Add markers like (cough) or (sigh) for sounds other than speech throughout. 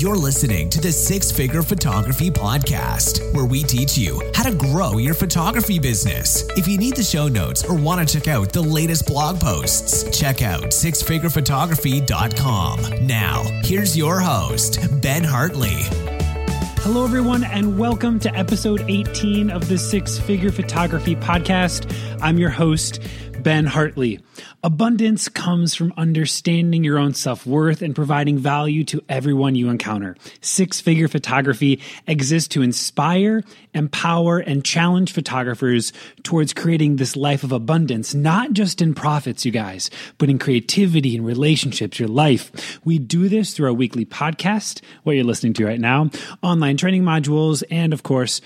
You're listening to the Six Figure Photography Podcast, where we teach you how to grow your photography business. If you need the show notes or want to check out the latest blog posts, check out sixfigurephotography.com. Now, here's your host, Ben Hartley. Hello, everyone, and welcome to episode 18 of the Six Figure Photography Podcast. I'm your host, Ben Hartley. Abundance comes from understanding your own self worth and providing value to everyone you encounter. Six figure photography exists to inspire, empower, and challenge photographers towards creating this life of abundance, not just in profits, you guys, but in creativity and relationships, your life. We do this through our weekly podcast, what you're listening to right now, online training modules, and of course,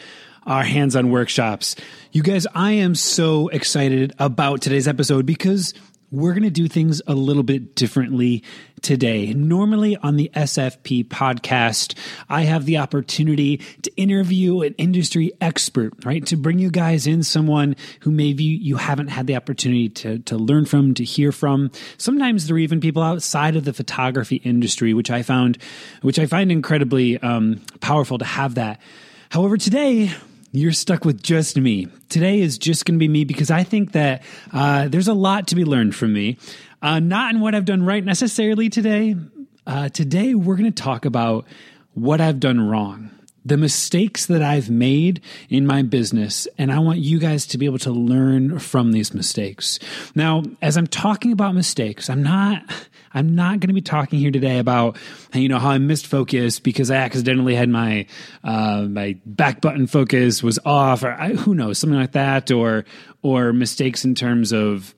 our hands on workshops. You guys, I am so excited about today's episode because we're going to do things a little bit differently today. Normally on the SFP podcast, I have the opportunity to interview an industry expert, right? To bring you guys in someone who maybe you haven't had the opportunity to, to learn from, to hear from. Sometimes there are even people outside of the photography industry, which I found, which I find incredibly um, powerful to have that. However, today, you're stuck with just me. Today is just going to be me because I think that uh, there's a lot to be learned from me. Uh, not in what I've done right necessarily today. Uh, today, we're going to talk about what I've done wrong the mistakes that I've made in my business, and I want you guys to be able to learn from these mistakes. Now, as I'm talking about mistakes, I'm not I'm not going to be talking here today about you know how I missed focus because I accidentally had my uh, my back button focus was off, or I, who knows something like that, or or mistakes in terms of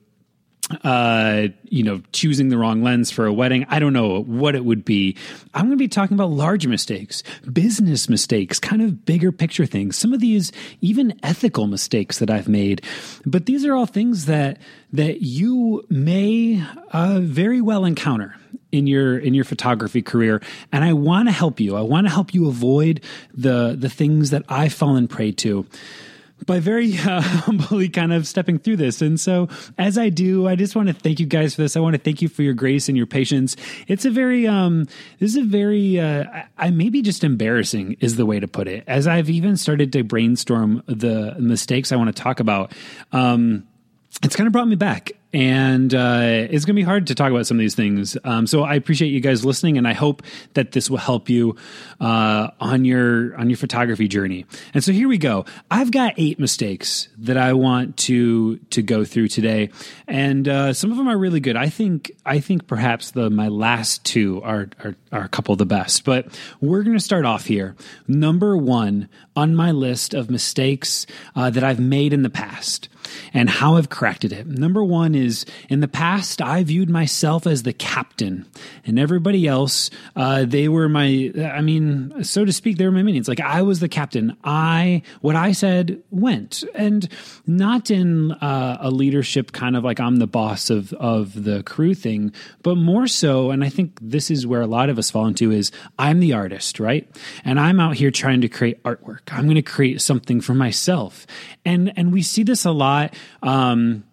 uh, you know, choosing the wrong lens for a wedding. I don't know what it would be. I'm going to be talking about large mistakes, business mistakes, kind of bigger picture things. Some of these even ethical mistakes that I've made. But these are all things that that you may uh, very well encounter in your in your photography career and I want to help you. I want to help you avoid the the things that I've fallen prey to by very (laughs) uh, humbly kind of stepping through this. And so, as I do, I just want to thank you guys for this. I want to thank you for your grace and your patience. It's a very, um, this is a very, uh, I maybe just embarrassing is the way to put it. As I've even started to brainstorm the mistakes I want to talk about, um, it's kind of brought me back and uh, it's going to be hard to talk about some of these things. Um, so I appreciate you guys listening, and I hope that this will help you uh, on your on your photography journey. And so here we go. I've got eight mistakes that I want to to go through today, and uh, some of them are really good. I think I think perhaps the my last two are are, are a couple of the best. But we're going to start off here. Number one on my list of mistakes uh, that I've made in the past and how I've corrected it. Number one is in the past, I viewed myself as the captain, and everybody else, uh, they were my, I mean, so to speak, they were my minions. Like I was the captain. I, what I said went, and not in uh, a leadership kind of like I'm the boss of, of the crew thing, but more so, and I think this is where a lot of us fall into is I'm the artist, right? And I'm out here trying to create artwork. I'm going to create something for myself. And, and we see this a lot. Um,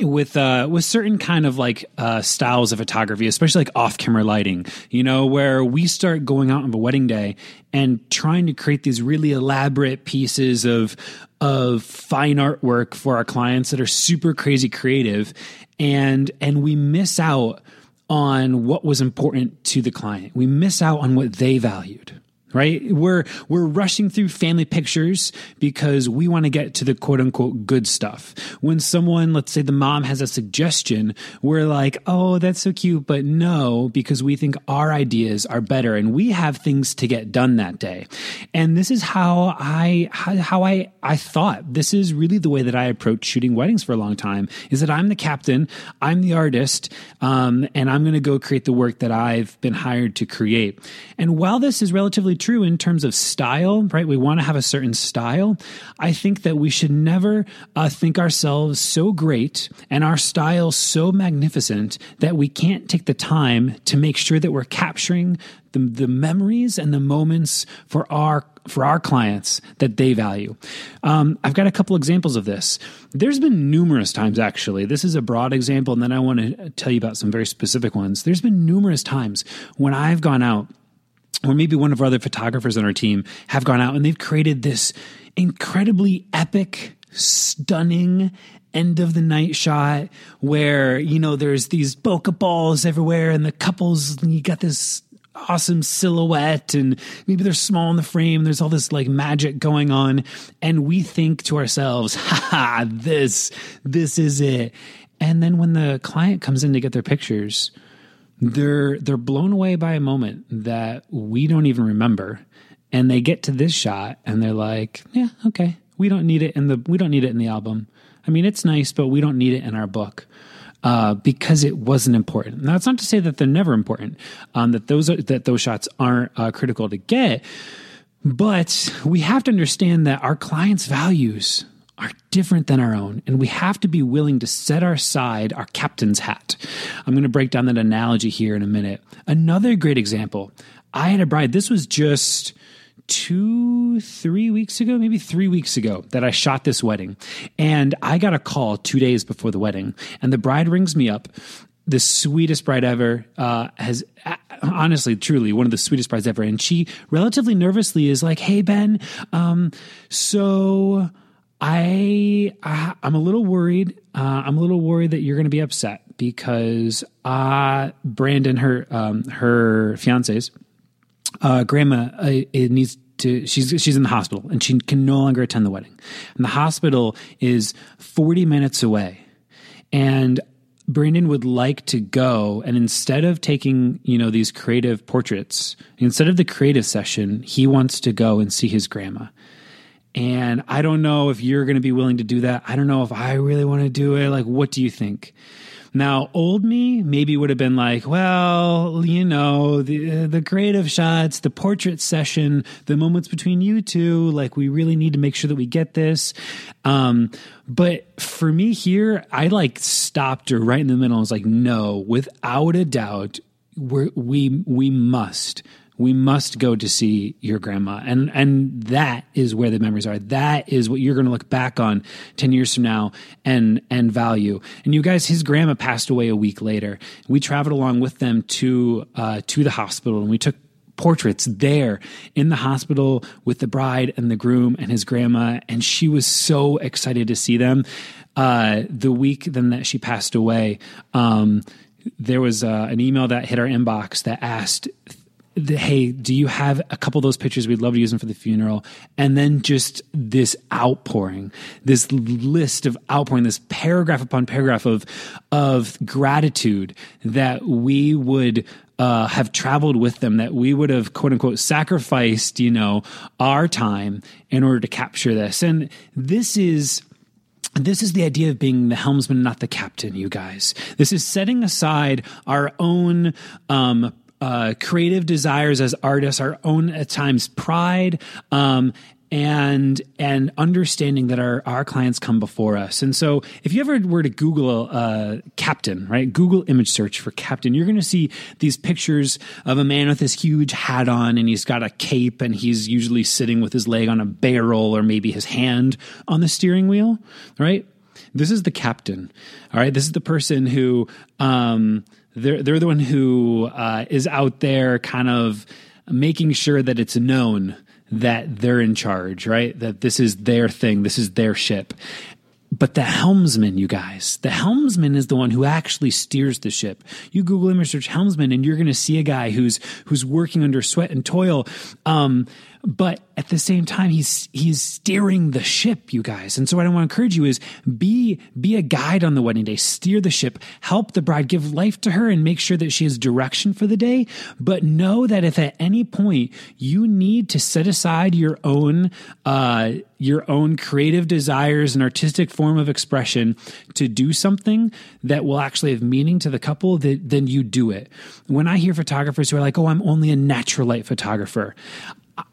with uh with certain kind of like uh styles of photography especially like off camera lighting you know where we start going out on a wedding day and trying to create these really elaborate pieces of of fine artwork for our clients that are super crazy creative and and we miss out on what was important to the client. We miss out on what they valued right? We're we're rushing through family pictures because we want to get to the quote unquote good stuff. When someone, let's say the mom has a suggestion, we're like, "Oh, that's so cute," but no, because we think our ideas are better and we have things to get done that day. And this is how I how I I thought. This is really the way that I approached shooting weddings for a long time. Is that I'm the captain, I'm the artist, um, and I'm going to go create the work that I've been hired to create. And while this is relatively true in terms of style, right? We want to have a certain style. I think that we should never uh, think ourselves so great and our style so magnificent that we can't take the time to make sure that we're capturing the, the memories and the moments for our for our clients that they value. Um, I've got a couple examples of this. There's been numerous times, actually. This is a broad example, and then I want to tell you about some very specific ones. There's been numerous times when I've gone out or maybe one of our other photographers on our team have gone out and they've created this incredibly epic, stunning end of the night shot where, you know, there's these bokeh balls everywhere and the couples, you got this awesome silhouette and maybe they're small in the frame. There's all this like magic going on. And we think to ourselves, (laughs) ha, this, this is it. And then when the client comes in to get their pictures, they're they're blown away by a moment that we don't even remember. And they get to this shot and they're like yeah okay. We don't need it in the we don't need it in the album. I mean it's nice but we don't need it in our book. Uh, because it wasn't important. Now, it's not to say that they're never important, um, that those are, that those shots aren't uh, critical to get, but we have to understand that our clients' values are different than our own, and we have to be willing to set aside our captain's hat. I'm going to break down that analogy here in a minute. Another great example I had a bride, this was just two, three weeks ago, maybe three weeks ago, that I shot this wedding. And I got a call two days before the wedding, and the bride rings me up. The sweetest bride ever uh, has honestly, truly one of the sweetest brides ever. And she relatively nervously is like, Hey, Ben, um, so I, I am a little worried. Uh, I'm a little worried that you're going to be upset because uh, Brandon, her um, her fiance's uh, grandma, uh, it needs to. She's she's in the hospital and she can no longer attend the wedding. And the hospital is 40 minutes away, and Brandon would like to go and instead of taking, you know, these creative portraits, instead of the creative session, he wants to go and see his grandma. And I don't know if you're going to be willing to do that. I don't know if I really want to do it. Like, what do you think? Now, old me maybe would have been like, well, you know, the the creative shots, the portrait session, the moments between you two, like we really need to make sure that we get this. Um, but for me here, I like stopped her right in the middle. I was like, no, without a doubt, we we we must we must go to see your grandma. And and that is where the memories are. That is what you're going to look back on 10 years from now and and value. And you guys his grandma passed away a week later. We traveled along with them to uh, to the hospital and we took portraits there in the hospital with the bride and the groom and his grandma and she was so excited to see them. Uh, the week then that she passed away um, there was uh, an email that hit our inbox that asked the, hey, do you have a couple of those pictures? We'd love to use them for the funeral. And then just this outpouring, this list of outpouring, this paragraph upon paragraph of of gratitude that we would uh, have traveled with them, that we would have quote unquote sacrificed, you know, our time in order to capture this. And this is this is the idea of being the helmsman, not the captain, you guys. This is setting aside our own um, uh, creative desires as artists, our own at times pride, um, and and understanding that our our clients come before us. And so, if you ever were to Google uh, captain, right? Google image search for captain, you're going to see these pictures of a man with this huge hat on, and he's got a cape, and he's usually sitting with his leg on a barrel or maybe his hand on the steering wheel, right? This is the captain. All right, this is the person who. Um, they're they're the one who uh, is out there, kind of making sure that it's known that they're in charge, right? That this is their thing, this is their ship. But the helmsman, you guys, the helmsman is the one who actually steers the ship. You Google image search helmsman, and you're going to see a guy who's who's working under sweat and toil. Um, but at the same time he's he's steering the ship you guys. And so what i want to encourage you is be be a guide on the wedding day. Steer the ship. Help the bride. Give life to her and make sure that she has direction for the day. But know that if at any point you need to set aside your own uh, your own creative desires and artistic form of expression to do something that will actually have meaning to the couple that then you do it. When i hear photographers who are like oh i'm only a natural light photographer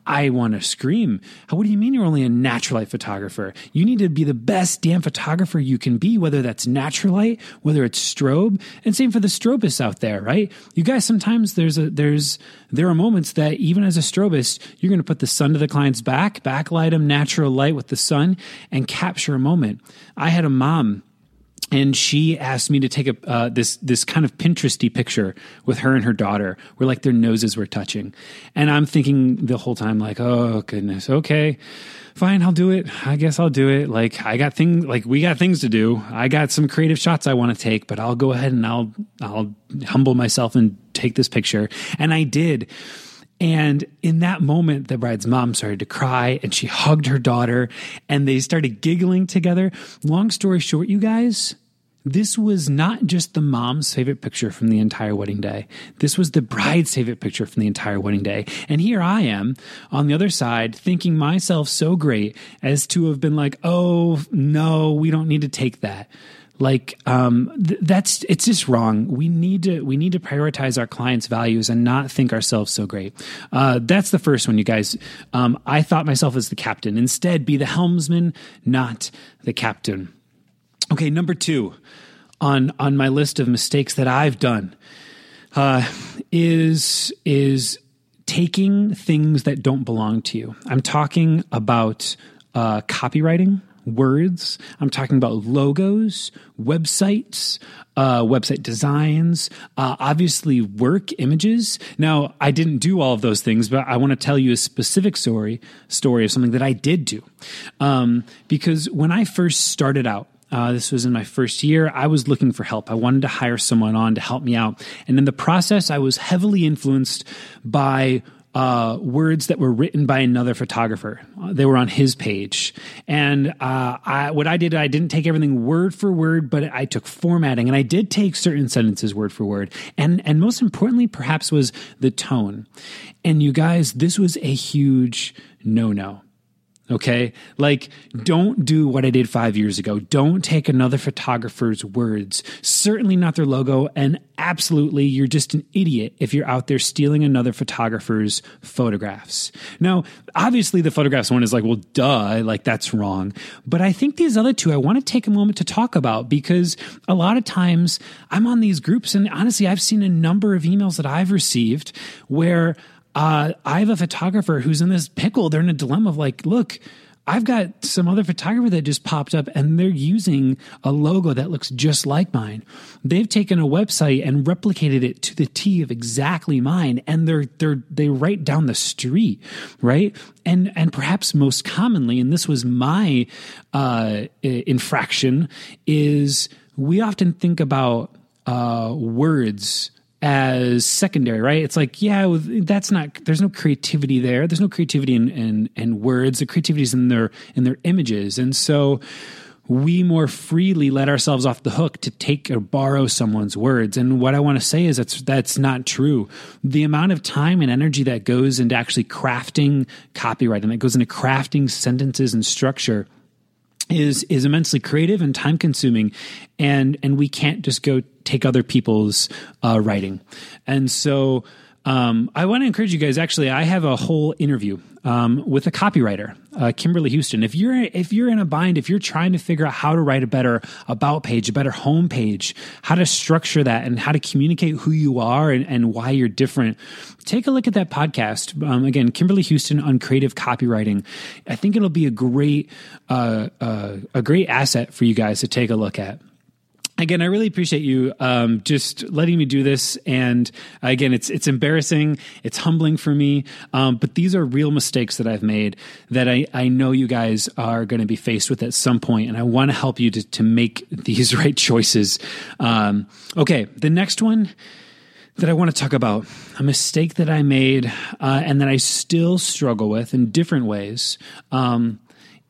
I want to scream. What do you mean you're only a natural light photographer? You need to be the best damn photographer you can be, whether that's natural light, whether it's strobe, and same for the strobists out there, right? You guys, sometimes there's a, there's, there are moments that even as a strobist, you're going to put the sun to the client's back, backlight them natural light with the sun and capture a moment. I had a mom and she asked me to take a uh, this this kind of Pinteresty picture with her and her daughter, where like their noses were touching, and I'm thinking the whole time like, oh goodness, okay, fine, I'll do it. I guess I'll do it. Like I got things, like we got things to do. I got some creative shots I want to take, but I'll go ahead and I'll I'll humble myself and take this picture, and I did. And in that moment, the bride's mom started to cry and she hugged her daughter and they started giggling together. Long story short, you guys, this was not just the mom's favorite picture from the entire wedding day. This was the bride's favorite picture from the entire wedding day. And here I am on the other side thinking myself so great as to have been like, oh, no, we don't need to take that like um, th- that's it's just wrong. We need to we need to prioritize our clients values and not think ourselves so great. Uh, that's the first one you guys. Um, i thought myself as the captain. Instead be the helmsman not the captain. Okay number two on on my list of mistakes that i've done uh, is is taking things that don't belong to you. I'm talking about uh, copywriting words. I'm talking about logos, websites, uh, website designs, uh, obviously work images. Now, I didn't do all of those things, but I want to tell you a specific story story of something that I did do. Um, because when I first started out, uh, this was in my first year. I was looking for help. I wanted to hire someone on to help me out. And in the process, I was heavily influenced by uh, words that were written by another photographer. They were on his page, and uh, I, what I did, I didn't take everything word for word, but I took formatting, and I did take certain sentences word for word, and and most importantly, perhaps was the tone. And you guys, this was a huge no no. Okay. Like, don't do what I did five years ago. Don't take another photographer's words, certainly not their logo. And absolutely, you're just an idiot if you're out there stealing another photographer's photographs. Now, obviously, the photographs one is like, well, duh, like that's wrong. But I think these other two I want to take a moment to talk about because a lot of times I'm on these groups, and honestly, I've seen a number of emails that I've received where uh, I have a photographer who's in this pickle. They're in a dilemma of like, look, I've got some other photographer that just popped up and they're using a logo that looks just like mine. They've taken a website and replicated it to the T of exactly mine and they're they're they right down the street, right? And and perhaps most commonly and this was my uh infraction is we often think about uh words as secondary, right? It's like, yeah, that's not. There's no creativity there. There's no creativity in in, in words. The creativity is in their in their images, and so we more freely let ourselves off the hook to take or borrow someone's words. And what I want to say is that's that's not true. The amount of time and energy that goes into actually crafting copyright and that goes into crafting sentences and structure is is immensely creative and time consuming and and we can't just go take other people's uh, writing. And so um, I want to encourage you guys. Actually, I have a whole interview um, with a copywriter, uh, Kimberly Houston. If you're if you're in a bind, if you're trying to figure out how to write a better about page, a better home page, how to structure that, and how to communicate who you are and, and why you're different, take a look at that podcast. Um, again, Kimberly Houston on creative copywriting. I think it'll be a great uh, uh, a great asset for you guys to take a look at. Again, I really appreciate you um, just letting me do this. And again, it's it's embarrassing, it's humbling for me, um, but these are real mistakes that I've made that I, I know you guys are going to be faced with at some point, and I want to help you to to make these (laughs) right choices. Um, okay, the next one that I want to talk about a mistake that I made uh, and that I still struggle with in different ways um,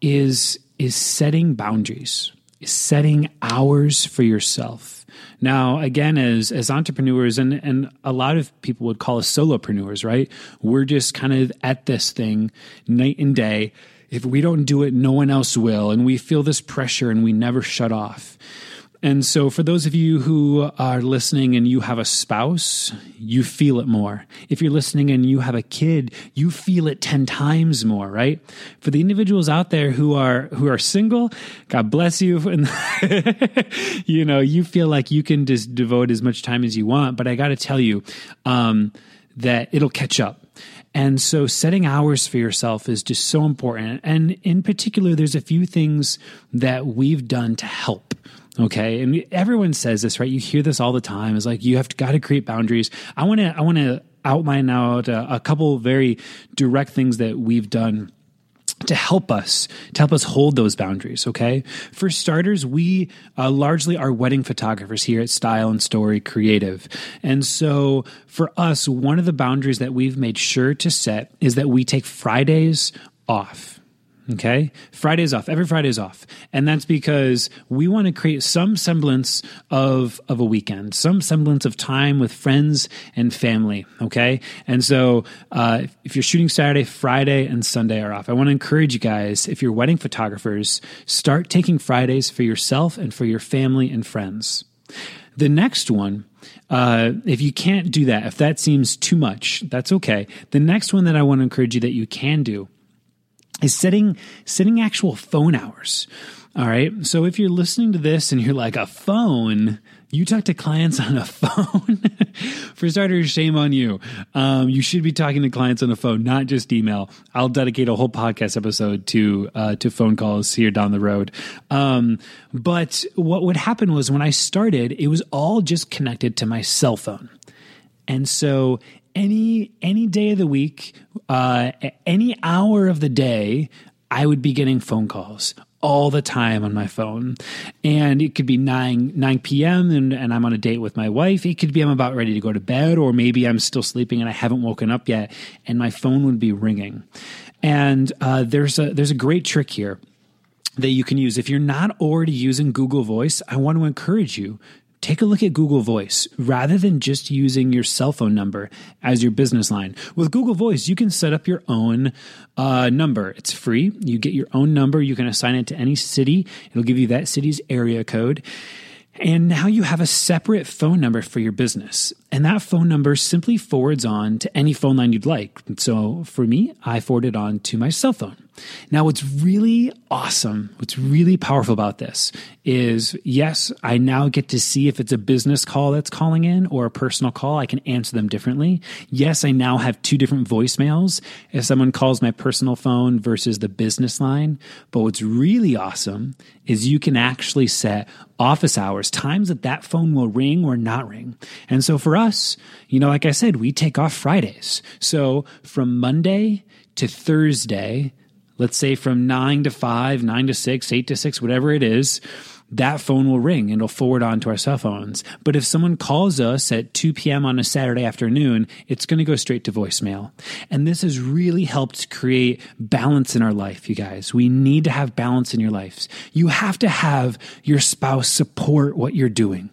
is is setting boundaries setting hours for yourself. Now, again, as as entrepreneurs, and and a lot of people would call us solopreneurs, right? We're just kind of at this thing night and day. If we don't do it, no one else will, and we feel this pressure, and we never shut off. And so, for those of you who are listening and you have a spouse, you feel it more. If you're listening and you have a kid, you feel it 10 times more, right? For the individuals out there who are, who are single, God bless you. (laughs) And, you know, you feel like you can just devote as much time as you want. But I got to tell you, um, that it'll catch up. And so setting hours for yourself is just so important. And in particular, there's a few things that we've done to help. Okay. And everyone says this, right? You hear this all the time. Is like, you have got to create boundaries. I want to, I want to outline out a, a couple very direct things that we've done to help us to help us hold those boundaries okay for starters we uh, largely are wedding photographers here at style and story creative and so for us one of the boundaries that we've made sure to set is that we take fridays off Okay. Friday's off. Every Friday's off. And that's because we want to create some semblance of, of a weekend, some semblance of time with friends and family. Okay. And so, uh, if you're shooting Saturday, Friday and Sunday are off. I want to encourage you guys, if you're wedding photographers, start taking Fridays for yourself and for your family and friends. The next one, uh, if you can't do that, if that seems too much, that's okay. The next one that I want to encourage you that you can do is setting setting actual phone hours. All right. So if you're listening to this and you're like a phone, you talk to clients on a (laughs) phone. For starters, shame on you. Um, you should be talking to clients on a phone, not just email. I'll dedicate a whole podcast episode to uh, to phone calls here down the road. Um, but what would happen was when I started, it was all just connected to my cell phone. And so any any day of the week, uh, any hour of the day, I would be getting phone calls all the time on my phone. And it could be 9, 9 p.m. And, and, I'm on a date with my wife. It could be I'm about ready to go to bed, or maybe I'm still sleeping and I haven't woken up yet, and my phone would be ringing. And uh, there's a there's a great trick here that you can use. If you're not already using Google Voice, I want to encourage you take a look at Google Voice rather than just using your cell phone number as your business line. With Google Voice, you can set up your own uh, number. It's free. You get your own number. You can assign it to any city. It'll give you that city's area code. And now you have a separate phone number for your business. And that phone number simply forwards on to any phone line you'd like. So for me, I forward it on to my cell phone. Now, what's really awesome, what's really powerful about this is yes, I now get to see if it's a business call that's calling in or a personal call. I can answer them differently. Yes, I now have two different voicemails if someone calls my personal phone versus the business line. But what's really awesome is you can actually set office hours, times that that phone will ring or not ring. And so for us, you know, like I said, we take off Fridays. So from Monday to Thursday, let's say from nine to five, nine to six, eight to six, whatever it is, that phone will ring and it'll forward on to our cell phones. But if someone calls us at 2 p.m. on a Saturday afternoon, it's going to go straight to voicemail. And this has really helped create balance in our life, you guys. We need to have balance in your lives. You have to have your spouse support what you're doing.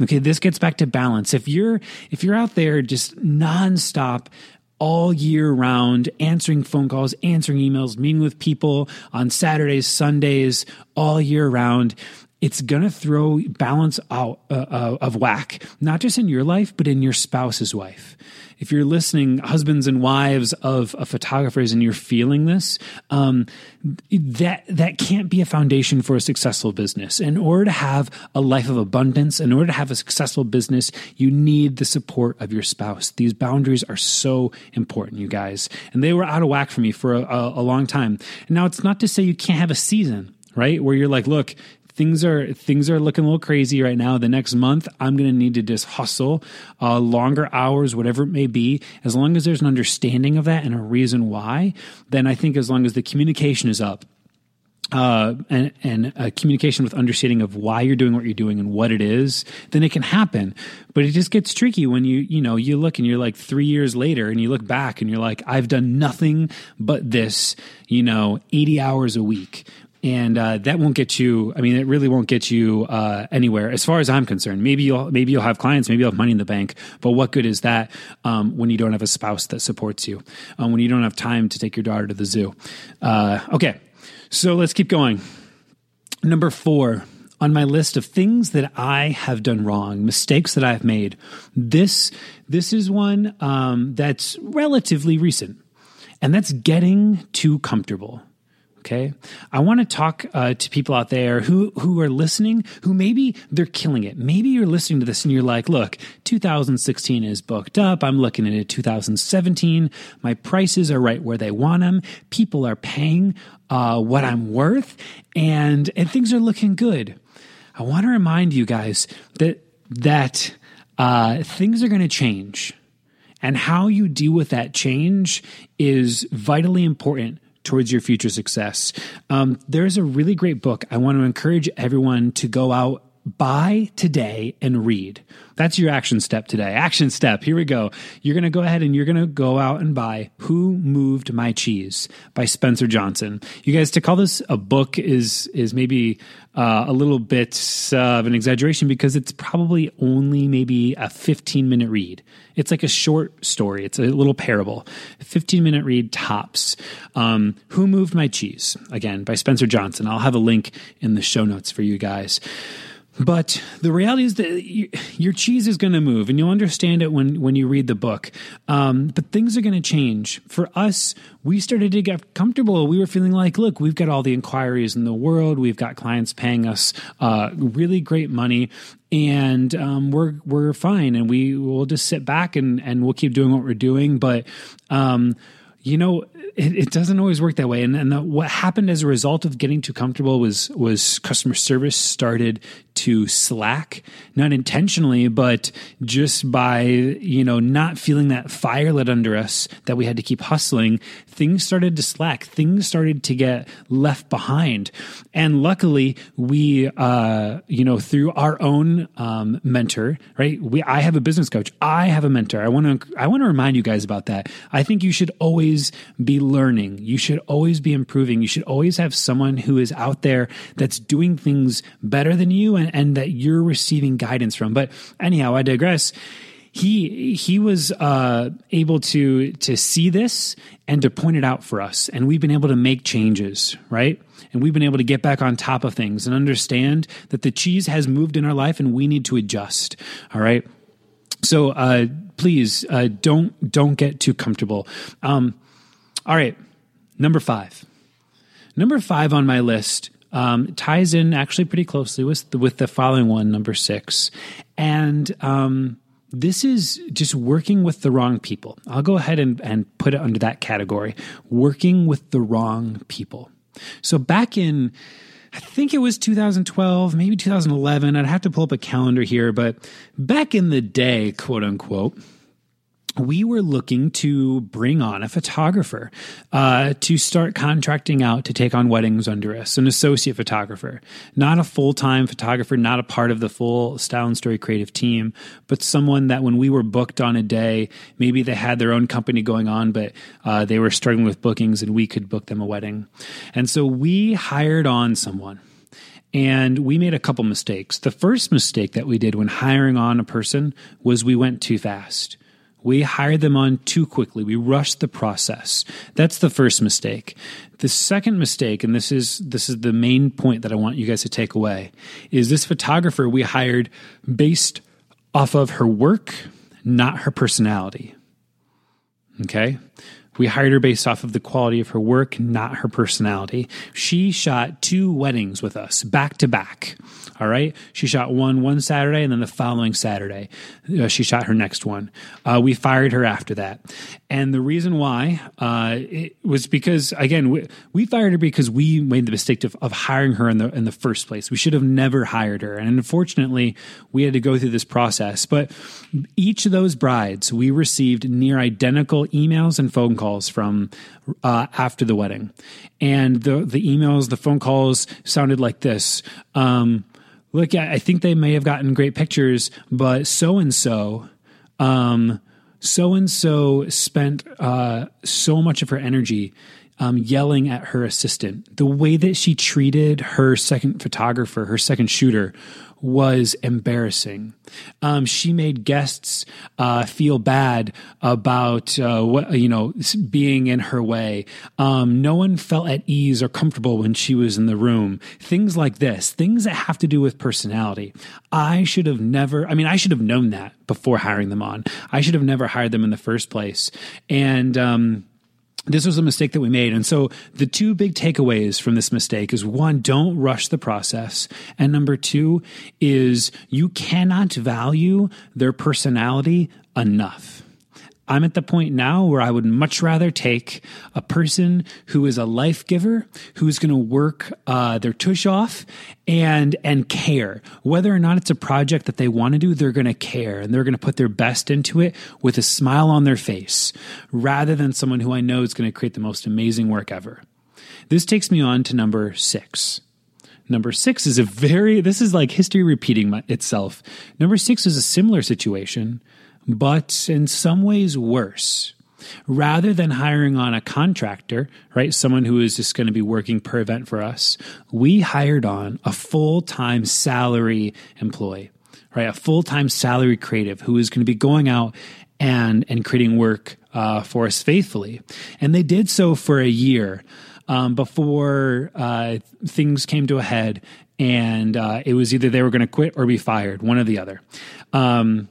Okay, this gets back to balance. If you're if you're out there just nonstop all year round, answering phone calls, answering emails, meeting with people on Saturdays, Sundays, all year round. It's going to throw balance out uh, uh, of whack, not just in your life, but in your spouse's life if you're listening, husbands and wives of, of photographers, and you're feeling this, um, that that can't be a foundation for a successful business. In order to have a life of abundance, in order to have a successful business, you need the support of your spouse. These boundaries are so important, you guys, and they were out of whack for me for a, a, a long time. And now it's not to say you can't have a season right? Where you're like, look, things are things are looking a little crazy right now. The next month, I'm going to need to just hustle uh, longer hours, whatever it may be. As long as there's an understanding of that and a reason why, then I think as long as the communication is up uh, and, and a communication with understanding of why you're doing what you're doing and what it is, then it can happen. But it just gets tricky when you, you know, you look and you're like three years later and you look back and you're like, I've done nothing but this, you know, 80 hours a week. And uh, that won't get you. I mean, it really won't get you uh, anywhere, as far as I'm concerned. Maybe you'll maybe you'll have clients, maybe you'll have money in the bank, but what good is that um, when you don't have a spouse that supports you, um, when you don't have time to take your daughter to the zoo? Uh, okay, so let's keep going. Number four on my list of things that I have done wrong, mistakes that I've made. This this is one um, that's relatively recent, and that's getting too comfortable. Okay. I want to talk uh, to people out there who, who are listening, who maybe they're killing it. Maybe you're listening to this and you're like, look, 2016 is booked up. I'm looking at 2017. My prices are right where they want them. People are paying uh, what I'm worth and, and things are looking good. I want to remind you guys that, that uh, things are going to change. And how you deal with that change is vitally important towards your future success. Um, there's a really great book I want to encourage everyone to go out buy today and read. That's your action step today. Action step. Here we go. You're going to go ahead and you're going to go out and buy Who Moved My Cheese by Spencer Johnson. You guys to call this a book is is maybe uh, a little bit uh, of an exaggeration because it's probably only maybe a 15 minute read. It's like a short story. It's a little parable. 15 minute read tops. Um, Who Moved My Cheese? Again, by Spencer Johnson. I'll have a link in the show notes for you guys. But the reality is that your cheese is going to move, and you'll understand it when when you read the book. Um, but things are going to change. For us, we started to get comfortable. We were feeling like, look, we've got all the inquiries in the world. We've got clients paying us uh, really great money, and um, we're we're fine. And we will just sit back and and we'll keep doing what we're doing. But um, you know, it, it, doesn't always work that way. And, and the, what happened as a result of getting too comfortable was was customer service started to slack, not intentionally, but just by you know not feeling that fire lit under us that we had to keep hustling. Things started to slack. Things started to get left behind. And luckily, we uh, you know through our own um, mentor, right? We I have a business coach. I have a mentor. I want to I want to remind you guys about that. I think you should always be learning. You should always be improving. You should always have someone who is out there that's doing things better than you and, and that you're receiving guidance from. But anyhow, I digress he he was uh, able to to see this and to point it out for us, and we've been able to make changes, right? And we've been able to get back on top of things and understand that the cheese has moved in our life, and we need to adjust. All right. So uh, please uh, don't don't get too comfortable. Um, all right, number five. Number five on my list um, ties in actually pretty closely with the, with the following one, number six, and um, this is just working with the wrong people. I'll go ahead and, and put it under that category: working with the wrong people. So back in I think it was 2012, maybe 2011. I'd have to pull up a calendar here, but back in the day, quote unquote, we were looking to bring on a photographer uh, to start contracting out to take on weddings under us, an associate photographer, not a full time photographer, not a part of the full Style and Story creative team, but someone that when we were booked on a day, maybe they had their own company going on, but uh, they were struggling with bookings and we could book them a wedding. And so we hired on someone. And we made a couple mistakes. The first mistake that we did when hiring on a person was we went too fast we hired them on too quickly. We rushed the process. That's the first mistake. The second mistake, and this is this is the main point that I want you guys to take away, is this photographer we hired based off of her work, not her personality. Okay? We hired her based off of the quality of her work, not her personality. She shot two weddings with us back to back. All right. She shot one one Saturday, and then the following Saturday, uh, she shot her next one. Uh, we fired her after that. And the reason why uh, was because, again, we, we, fired her because we made the mistake of, of hiring her in the, in the first place. We should have never hired her. And unfortunately, we had to go through this process. But each of those brides, we received near identical emails and phone calls from uh, after the wedding. And the, the emails, the phone calls sounded like this. Um, look, I think they may have gotten great pictures, but so and so, so and so spent uh, so much of her energy um, yelling at her assistant. The way that she treated her second photographer, her second shooter, was embarrassing. Um, she made guests uh, feel bad about uh, what you know being in her way. Um, no one felt at ease or comfortable when she was in the room. Things like this, things that have to do with personality. I should have never. I mean, I should have known that before hiring them on. I should have never hired them in the first place. And um, this was a mistake that we made. And so the two big takeaways from this mistake is one, don't rush the process. And number two is you cannot value their personality enough. I'm at the point now where I would much rather take a person who is a life giver, who's going to work uh, their tush off and and care whether or not it's a project that they want to do. They're going to care and they're going to put their best into it with a smile on their face, rather than someone who I know is going to create the most amazing work ever. This takes me on to number six. Number six is a very, this is like history repeating itself. Number six is a similar situation but in some ways worse. Rather than hiring on a contractor, right, someone who is just going to be working per event for us, we hired on a full time salary employee, right, a full time salary creative who is going to be going out and and creating work uh, for us faithfully, and they did so for a year. Um, before uh, things came to a head, and uh, it was either they were going to quit or be fired, one or the other. Um,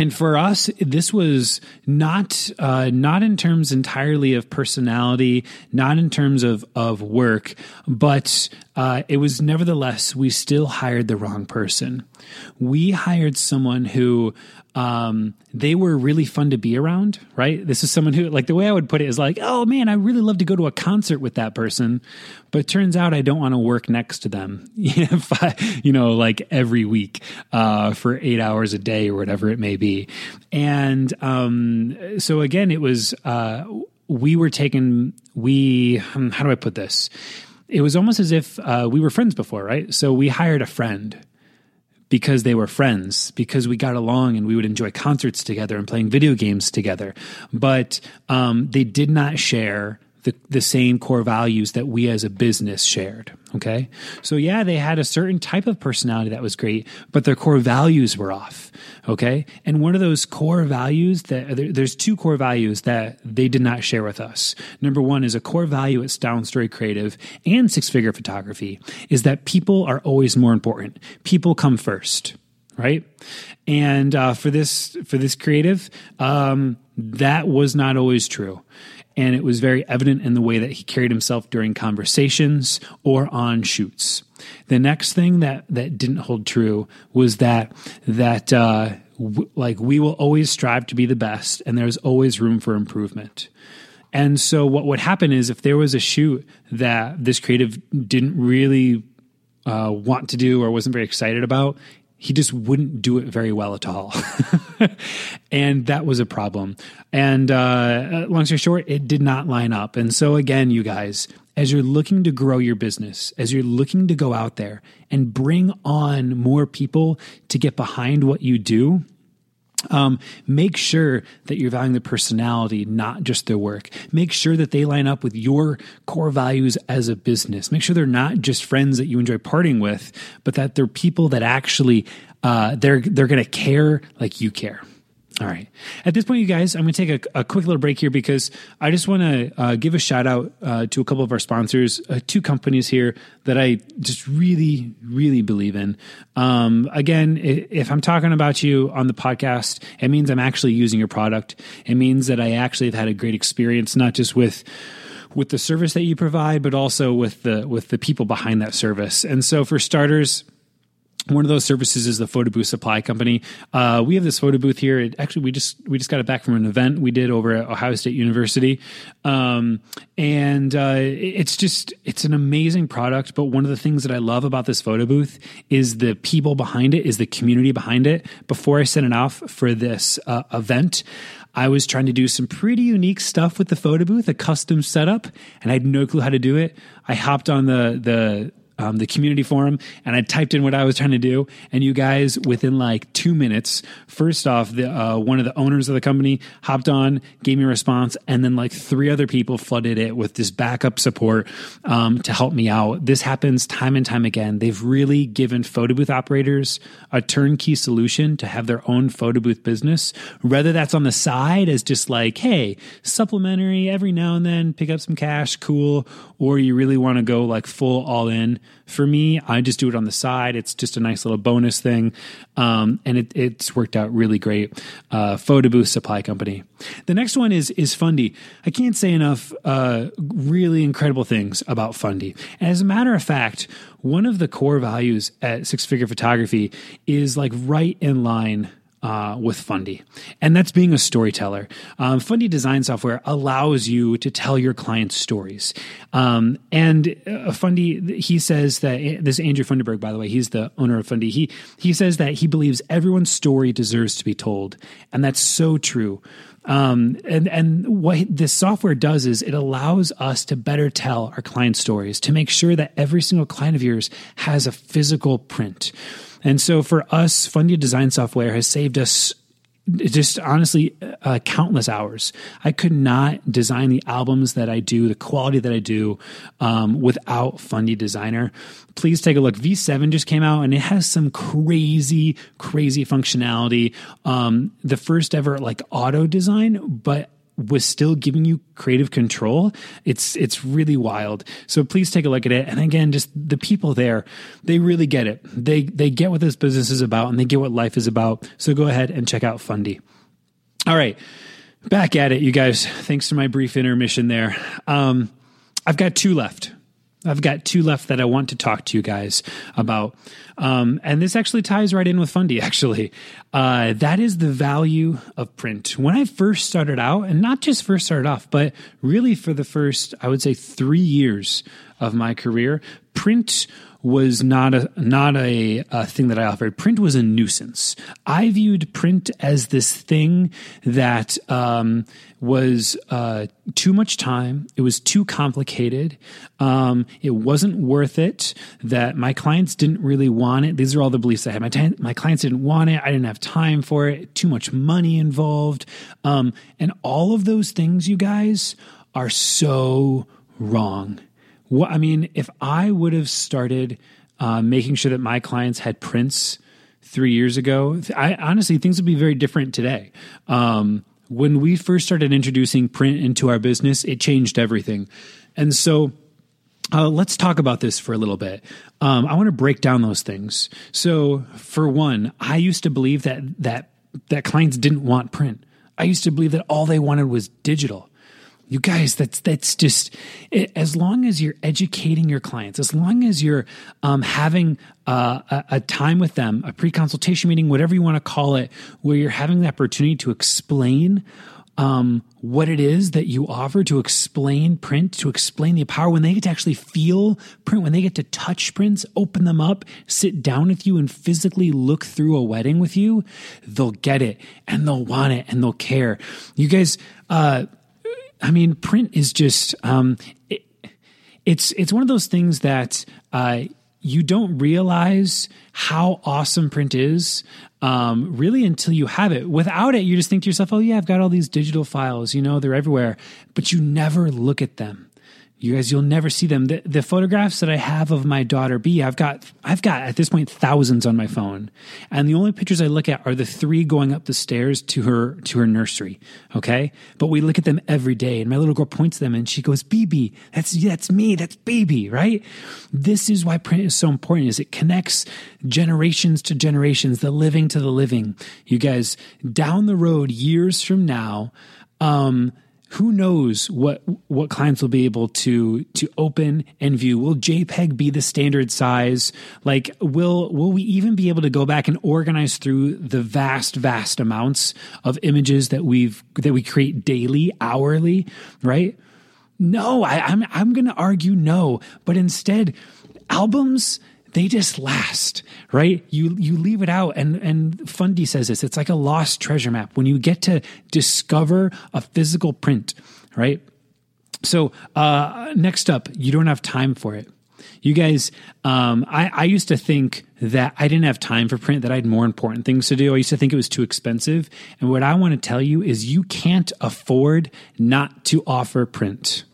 and for us, this was not uh, not in terms entirely of personality, not in terms of of work, but uh, it was nevertheless we still hired the wrong person. We hired someone who um, they were really fun to be around, right? This is someone who, like, the way I would put it is like, oh man, I really love to go to a concert with that person, but turns out I don't want to work next to them, (laughs) you know, like every week uh, for eight hours a day or whatever it may be. And um, so again, it was, uh, we were taken, we, um, how do I put this? It was almost as if uh, we were friends before, right? So we hired a friend because they were friends, because we got along and we would enjoy concerts together and playing video games together. But um, they did not share the, the same core values that we as a business shared. Okay. So, yeah, they had a certain type of personality that was great, but their core values were off. Okay. And one of those core values that there's two core values that they did not share with us. Number one is a core value at Style and Story Creative and Six Figure Photography is that people are always more important. People come first right and uh, for this for this creative um, that was not always true and it was very evident in the way that he carried himself during conversations or on shoots. The next thing that that didn't hold true was that that uh, w- like we will always strive to be the best, and there's always room for improvement. And so, what would happen is if there was a shoot that this creative didn't really uh, want to do or wasn't very excited about, he just wouldn't do it very well at all. (laughs) and that was a problem. And uh, long story short, it did not line up. And so, again, you guys, as you're looking to grow your business, as you're looking to go out there and bring on more people to get behind what you do, um, make sure that you're valuing the personality, not just their work. Make sure that they line up with your core values as a business. Make sure they're not just friends that you enjoy partying with, but that they're people that actually uh, they're they're going to care like you care. All right. At this point, you guys, I'm going to take a, a, quick little break here because I just want to uh, give a shout out uh, to a couple of our sponsors, uh, two companies here that I just really, really believe in. Um, again, if I'm talking about you on the podcast, it means I'm actually using your product. It means that I actually have had a great experience, not just with with the service that you provide, but also with the with the people behind that service. And so, for starters one of those services is the photo booth supply company. Uh, we have this photo booth here. It, actually, we just we just got it back from an event we did over at Ohio State University, um, and uh, it's just it's an amazing product. But one of the things that I love about this photo booth is the people behind it, is the community behind it. Before I sent it off for this uh, event. I was trying to do some pretty unique stuff with the photo booth, a custom setup, and I had no clue how to do it. I hopped on the the um, the community forum and I typed in what I was trying to do. And you guys, within like two minutes, first off, the, uh, one of the owners of the company hopped on, gave me a response, and then like three other people flooded it with this backup support um, to help me out. This happens time and time again. They've really given photo booth operators a turnkey solution to have their own photo booth business, whether that's on the side as just like, hey, supplementary every now and then, pick up some cash, cool, or you really want to go like full all in for me, I just do it on the side. It's just a nice little bonus thing. Um, and it, it's worked out really great. Uh, Photo Booth Supply Company. The next one is, is Fundy. I can't say enough uh, really incredible things about Fundy. As a matter of fact, one of the core values at Six Figure Photography is like right in line uh, with Fundy, and that's being a storyteller. Um, Fundy design software allows you to tell your clients stories. Um, and uh, Fundy, he says that this is Andrew Funderburg, by the way, he's the owner of Fundy. He he says that he believes everyone's story deserves to be told, and that's so true. Um, and and what this software does is it allows us to better tell our client stories to make sure that every single client of yours has a physical print. And so for us, Fundy Design Software has saved us just honestly uh, countless hours. I could not design the albums that I do, the quality that I do, um, without Fundy Designer. Please take a look. V7 just came out and it has some crazy, crazy functionality. Um, the first ever like auto design, but was still giving you creative control it's it's really wild. So please take a look at it. And again just the people there they really get it. They they get what this business is about and they get what life is about. So go ahead and check out fundy all right. Back at it you guys. Thanks for my brief intermission there. Um, i've got two left I've got two left that I want to talk to you guys about. Um, and this actually ties right in with Fundy, (laughs) actually. Uh, that is the value of print. When I first started out, and not just first started off, but really for the first, I would say, three years of my career, print was not a not a, a, thing that I offered. Print was a nuisance. I viewed print as this thing that um, was uh, too much time. It was too complicated. Um, it wasn't worth it. That my clients didn't really want it. These are all the beliefs I had. My t- my clients didn't want it. I didn't have time for it. Too much money involved, um, and all of those things, you guys, are so wrong what I mean, if I would have started uh, making sure that my clients had prints three years ago, I honestly things would be very different today. Um, when we first started introducing print into our business, it changed everything, and so. Uh, let's talk about this for a little bit. Um, I want to break down those things. So, for one, I used to believe that that that clients didn't want print. I used to believe that all they wanted was digital you guys that's that's just as long as you're educating your clients as long as you're um, having uh, a, a, time with them a pre-consultation meeting whatever you want to call it where you're having the opportunity to explain um, what it is that you offer to explain print to explain the power when they get to actually feel print when they get to touch prints open them up sit down with you and physically look through a wedding with you they'll get it and they'll want it and they'll care. You guys uh, I mean, print is just um, it, it's it's one of those things that uh, you don't realize how awesome print is um, really until you have it. Without it, you just think to yourself, "Oh yeah, I've got all these digital files. You know, they're everywhere," but you never look at them. You guys, you'll never see them. The, the, photographs that I have of my daughter B, I've got, I've got at this point thousands on my phone, and the only pictures I look at are the three going up the stairs to her to her nursery. Okay, but we look at them every day, and my little girl points them, and she goes, "BB, that's that's me, that's baby." Right? This is why print is so important. Is it connects generations to generations, the living to the living. You guys, down the road, years from now. Um, who knows what what clients will be able to to open and view? Will jpeg be the standard size? Like will will we even be able to go back and organize through the vast vast amounts of images that we've that we create daily hourly right? No I, i'm i'm gonna argue no. But instead albums they just last, right? You you leave it out, and and Fundy says this. It's like a lost treasure map when you get to discover a physical print, right? So uh, next up, you don't have time for it. You guys, um, I, I used to think that I didn't have time for print, that I had more important things to do. I used to think it was too expensive. And what I want to tell you is you can't afford not to offer print.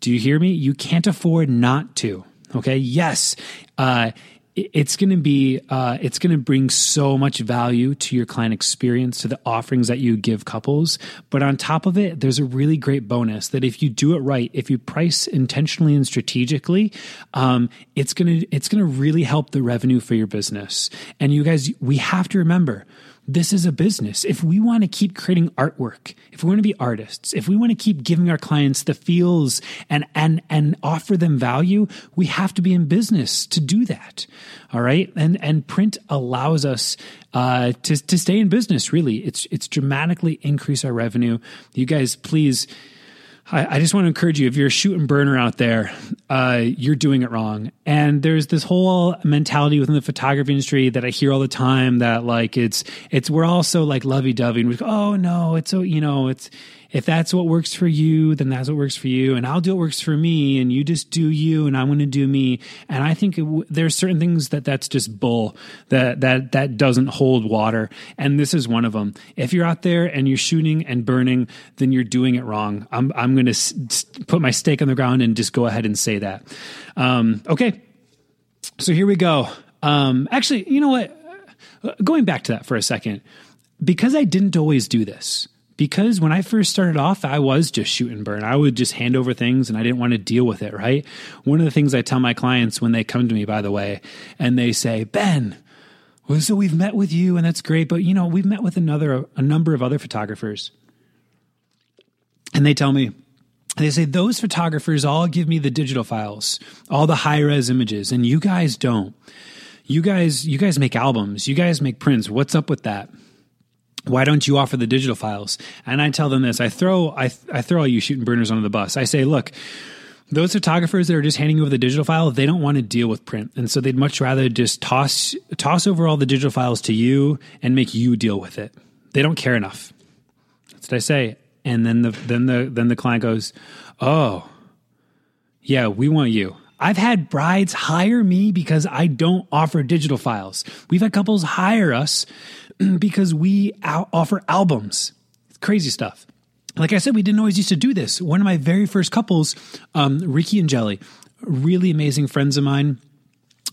Do you hear me? You can't afford not to. Okay. Yes. Uh, it's going to be uh, it's going to bring so much value to your client experience to the offerings that you give couples but on top of it there's a really great bonus that if you do it right if you price intentionally and strategically um, it's going to it's going to really help the revenue for your business and you guys we have to remember this is a business. If we want to keep creating artwork, if we want to be artists, if we want to keep giving our clients the feels and and and offer them value, we have to be in business to do that. All right, and and print allows us uh, to to stay in business. Really, it's it's dramatically increase our revenue. You guys, please I, I, just want to encourage you if you're a shoot and burner out there, uh, you're doing it wrong. And there's this whole mentality within the photography industry that I hear all the time that like it's it's we're all so like lovey dovey and we go, oh no, it's so you know it's if that's what works for you, then that's what works for you, and I'll do what works for me, and you just do you, and I'm going to do me. And I think it, there's certain things that that's just bull that that that doesn't hold water, and this is one of them. If you're out there and you're shooting and burning, then you're doing it wrong. I'm I'm going to s- put my stake on the ground and just go ahead and say that. Um, okay, so here we go. Um, actually, you know what? Going back to that for a second, because I didn't always do this because when I first started off, I was just shoot and burn. I would just hand over things and I didn't want to deal with it, right? One of the things I tell my clients when they come to me, by the way, and they say, Ben, well, so we've met with you and that's great, but you know, we've met with another, a number of other photographers. And they tell me, they say those photographers all give me the digital files, all the high res images, and you guys don't. You guys, you guys make albums, you guys make prints. What's up with that? Why don't you offer the digital files? And I tell them this. I throw I, I throw all you shooting burners under the bus. I say, look, those photographers that are just handing over the digital file, they don't want to deal with print, and so they'd much rather just toss toss over all the digital files to you and make you deal with it. They don't care enough. That's what I say. And then the then the then the client goes, "Oh, yeah, we want you." I've had brides hire me because I don't offer digital files. We've had couples hire us (clears throat) because we al- offer albums. crazy stuff. Like I said, we didn't always used to do this. One of my very first couples, um, Ricky and Jelly, really amazing friends of mine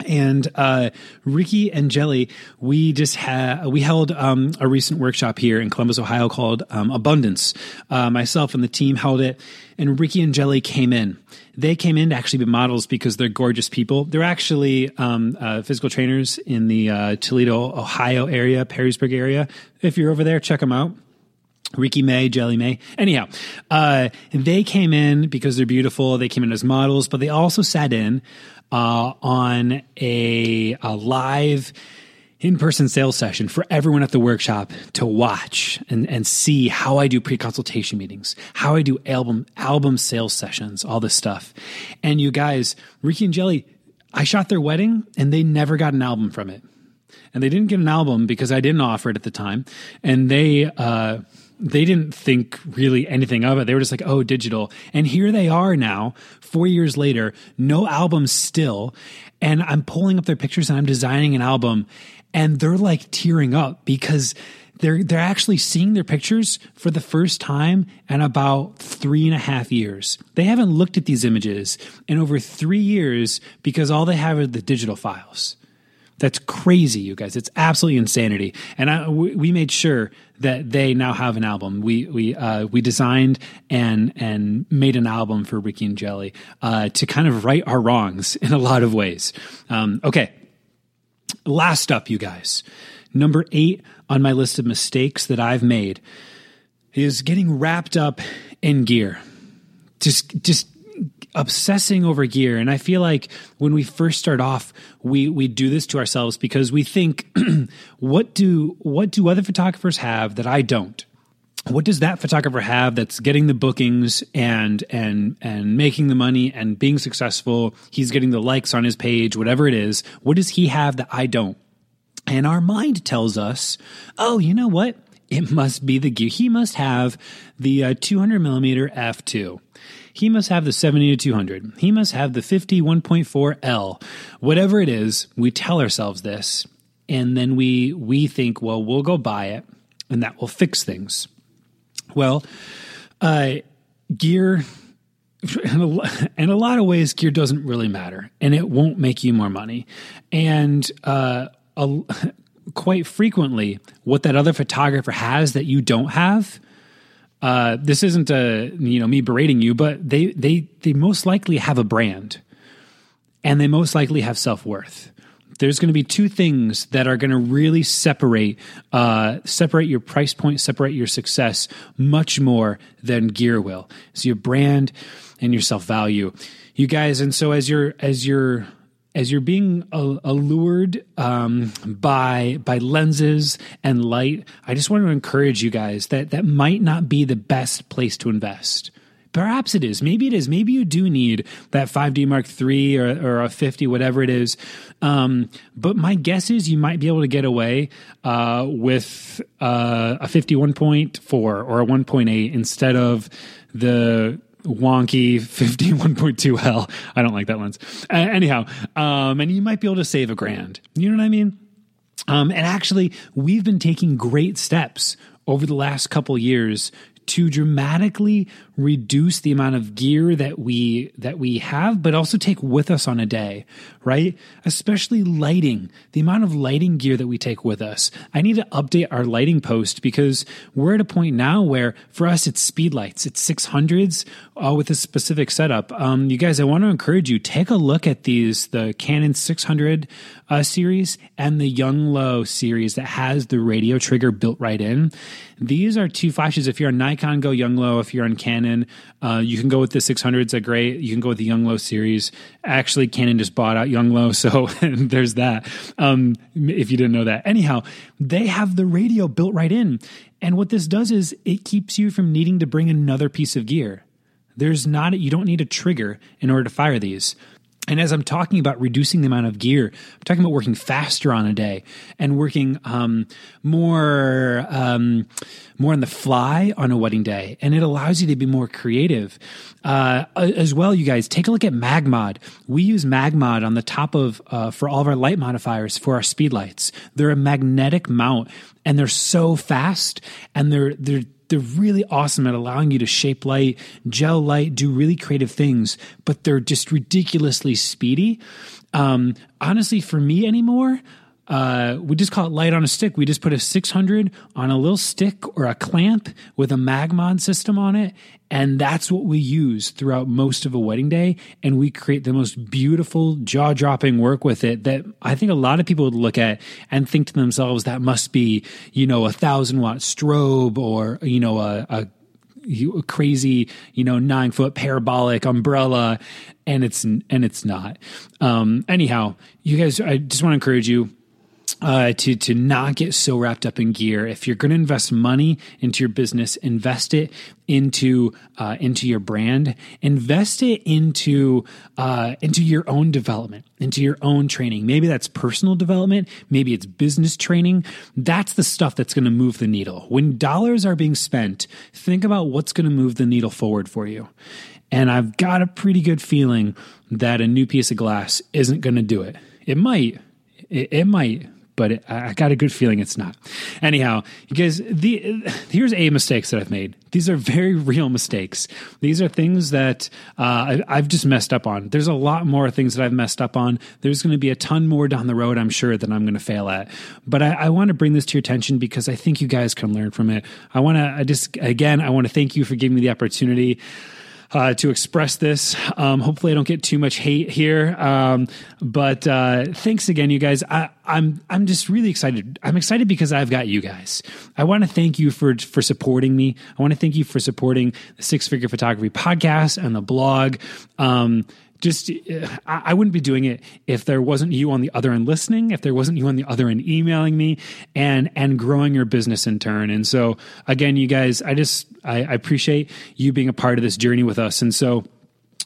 and uh, Ricky and Jelly, we just had we held um, a recent workshop here in Columbus, Ohio, called um, Abundance. Uh, myself and the team held it, and Ricky and Jelly came in. They came in to actually be models because they're gorgeous people. They're actually um, uh, physical trainers in the uh, Toledo, Ohio area, Perrysburg area. If you're over there, check them out. Ricky May, Jelly May. Anyhow, uh, they came in because they're beautiful. They came in as models, but they also sat in uh, on a, a live in-person sales session for everyone at the workshop to watch and, and see how I do pre-consultation meetings, how I do album album sales sessions, all this stuff. And you guys, Ricky and Jelly, I shot their wedding and they never got an album from it. And they didn't get an album because I didn't offer it at the time. And they uh they didn't think really anything of it. They were just like, oh, digital. And here they are now, four years later, no album still. And I'm pulling up their pictures and I'm designing an album and they're like tearing up because they're they're actually seeing their pictures for the first time in about three and a half years. They haven't looked at these images in over three years because all they have are the digital files. That's crazy, you guys. It's absolutely insanity. And I, we made sure that they now have an album. We we uh, we designed and and made an album for Ricky and Jelly uh, to kind of right our wrongs (laughs) in a lot of ways. Um, okay, last up, you guys. Number eight on my list of mistakes that I've made is getting wrapped up in gear. Just just obsessing over gear. And i feel like when we first start off we we do this to ourselves because we think (clears throat) what do what do other photographers have that i don't? What does that photographer have that's getting the bookings and and and making the money and being successful? He's getting the likes on his page whatever it is. What does he have that i don't? And our mind tells us oh you know what? It must be the gear. He must have the uh, 200 millimeter f2 he must have the 70 to 200. He must have the 50 1.4L. Whatever it is, we tell ourselves this and then we we think, well, we'll go buy it and that will fix things. Well, uh, gear (laughs) in a, in a, lot of ways, gear doesn't really matter, and it won't make you more money. And uh, a, (laughs) quite frequently, what that other photographer has that you don't have uh, this isn't a you know me berating you, but they they they most likely have a brand, and they most likely have self worth. There's going to be two things that are going to really separate uh, separate your price point, separate your success much more than gear will. It's your brand and your self value, you guys. And so as you're as you're as you're being allured um, by by lenses and light, I just want to encourage you guys that that might not be the best place to invest. Perhaps it is. Maybe it is. Maybe you do need that 5D Mark III or, or a 50, whatever it is. Um, but my guess is you might be able to get away uh, with uh, a 51.4 or a 1.8 instead of the wonky 51.2L. I don't like that lens. Uh, anyhow, um, and you might be able to save a grand. You know what I mean? Um, and actually, we've been taking great steps over the last couple years to dramatically reduce the amount of gear that we that we have but also take with us on a day right? Especially lighting the amount of lighting gear that we take with us. I need to update our lighting post because we're at a point now where for us it's speed lights. It's 600s uh, with a specific setup. Um, you guys i want to encourage you take a look at these the canon 600 uh, series and the Yongnuo series that has the radio trigger built right in these are two flashes if you're on nikon go Yongnuo if you're on canon. Uh, you can go with the 600s, a great. You can go with the Yongnuo series. Actually, Canon just bought out Yongnuo, (laughs) so (laughs) there's that. Um, if you didn't know that. Anyhow, they have the radio built right in. And what this does is it keeps you from needing to bring another piece of gear. There's not, you don't need a trigger in order to fire these. And as I'm talking about reducing the amount of gear, I'm talking about working faster on a day and working um, more um, more on the fly on a wedding day, and it allows you to be more creative uh, as well. You guys take a look at MagMod. We use MagMod on the top of uh, for all of our light modifiers for our speed lights. They're a magnetic mount, and they're so fast, and they're they're they're really awesome at allowing you to shape light, gel light, do really creative things, but they're just ridiculously speedy. Um, honestly, for me anymore, uh, we just call it light on a stick. We just put a 600 on a little stick or a clamp with a Magmod system on it. And that's what we use throughout most of a wedding day. And we create the most beautiful, jaw dropping work with it that I think a lot of people would look at and think to themselves, that must be, you know, a thousand watt strobe or, you know, a, a crazy, you know, nine foot parabolic umbrella, and it's and it's not. Um, anyhow, you guys, I just want to encourage you uh, to to not get so wrapped up in gear. If you're going to invest money into your business, invest it into uh, into your brand. Invest it into uh, into your own development, into your own training. Maybe that's personal development. Maybe it's business training. That's the stuff that's going to move the needle. When dollars are being spent, think about what's going to move the needle forward for you. And I've got a pretty good feeling that a new piece of glass isn't going to do it. It might. It, it might but it, I got a good feeling it's not. Anyhow, you guys, the here's a mistakes that I've made. These are very real mistakes. These are things that uh, I, have just messed up on. There's a lot more things that I've messed up on. There's going to be a ton more down the road, I'm sure, that I'm going to fail at. But I, I want to bring this to your attention because I think you guys can learn from it. I want to, I just, again, I want to thank you for giving me the opportunity uh, to express this. Um, hopefully, I don't get too much hate here. Um, but uh, thanks again, you guys. I, I'm I'm just really excited. I'm excited because I've got you guys. I want to thank you for for supporting me. I want to thank you for supporting the Six Figure Photography podcast and the blog. Um, just I wouldn't be doing it if there wasn't you on the other end listening, if there wasn't you on the other end emailing me and and growing your business in turn. And so again, you guys, I just I, I appreciate you being a part of this journey with us. And so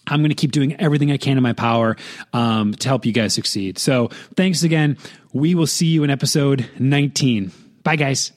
I'm going to keep doing everything I can in my power um, to help you guys succeed. So thanks again. We will see you in episode 19. Bye, guys.